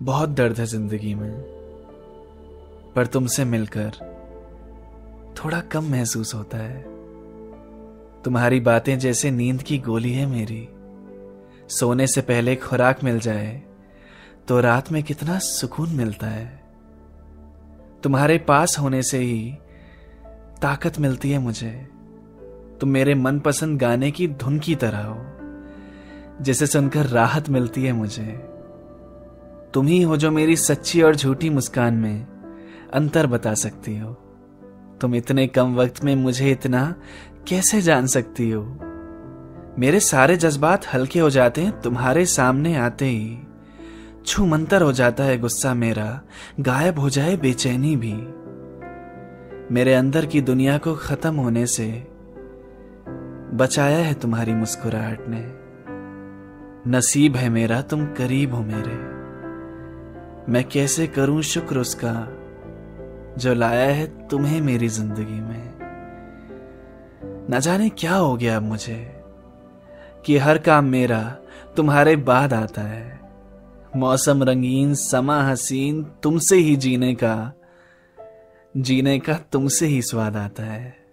बहुत दर्द है ज़िंदगी में, पर तुमसे मिलकर थोड़ा कम महसूस होता है। तुम्हारी बातें जैसे नींद की गोली है मेरी। सोने से पहले खुराक मिल जाए तो रात में कितना सुकून मिलता है। तुम्हारे पास होने से ही ताकत मिलती है मुझे। तुम मेरे मनपसंद गाने की धुन की तरह हो, जिसे सुनकर राहत मिलती है मुझे। तुम ही हो जो मेरी सच्ची और झूठी मुस्कान में अंतर बता सकती हो। तुम इतने कम वक्त में मुझे इतना कैसे जान सकती हो? मेरे सारे जज्बात हल्के हो जाते हैं, तुम्हारे सामने आते ही। छू मंतर हो जाता है गुस्सा मेरा, गायब हो जाए बेचैनी भी। मेरे अंदर की दुनिया को खत्म होने से बचाया है तुम्हारी मुस्कुराहट ने। नसीब है मेरा, तुम करीब हो मेरे। मैं कैसे करूँ शुक्र उसका, जो लाया है तुम्हें मेरी ज़िंदगी में। न जाने क्या हो गया अब मुझे, कि हर काम मेरा तुम्हारे बाद आता है। मौसम रंगीन, समा हसीन, तुमसे ही जीने का जीने का तुमसे ही स्वाद आता है।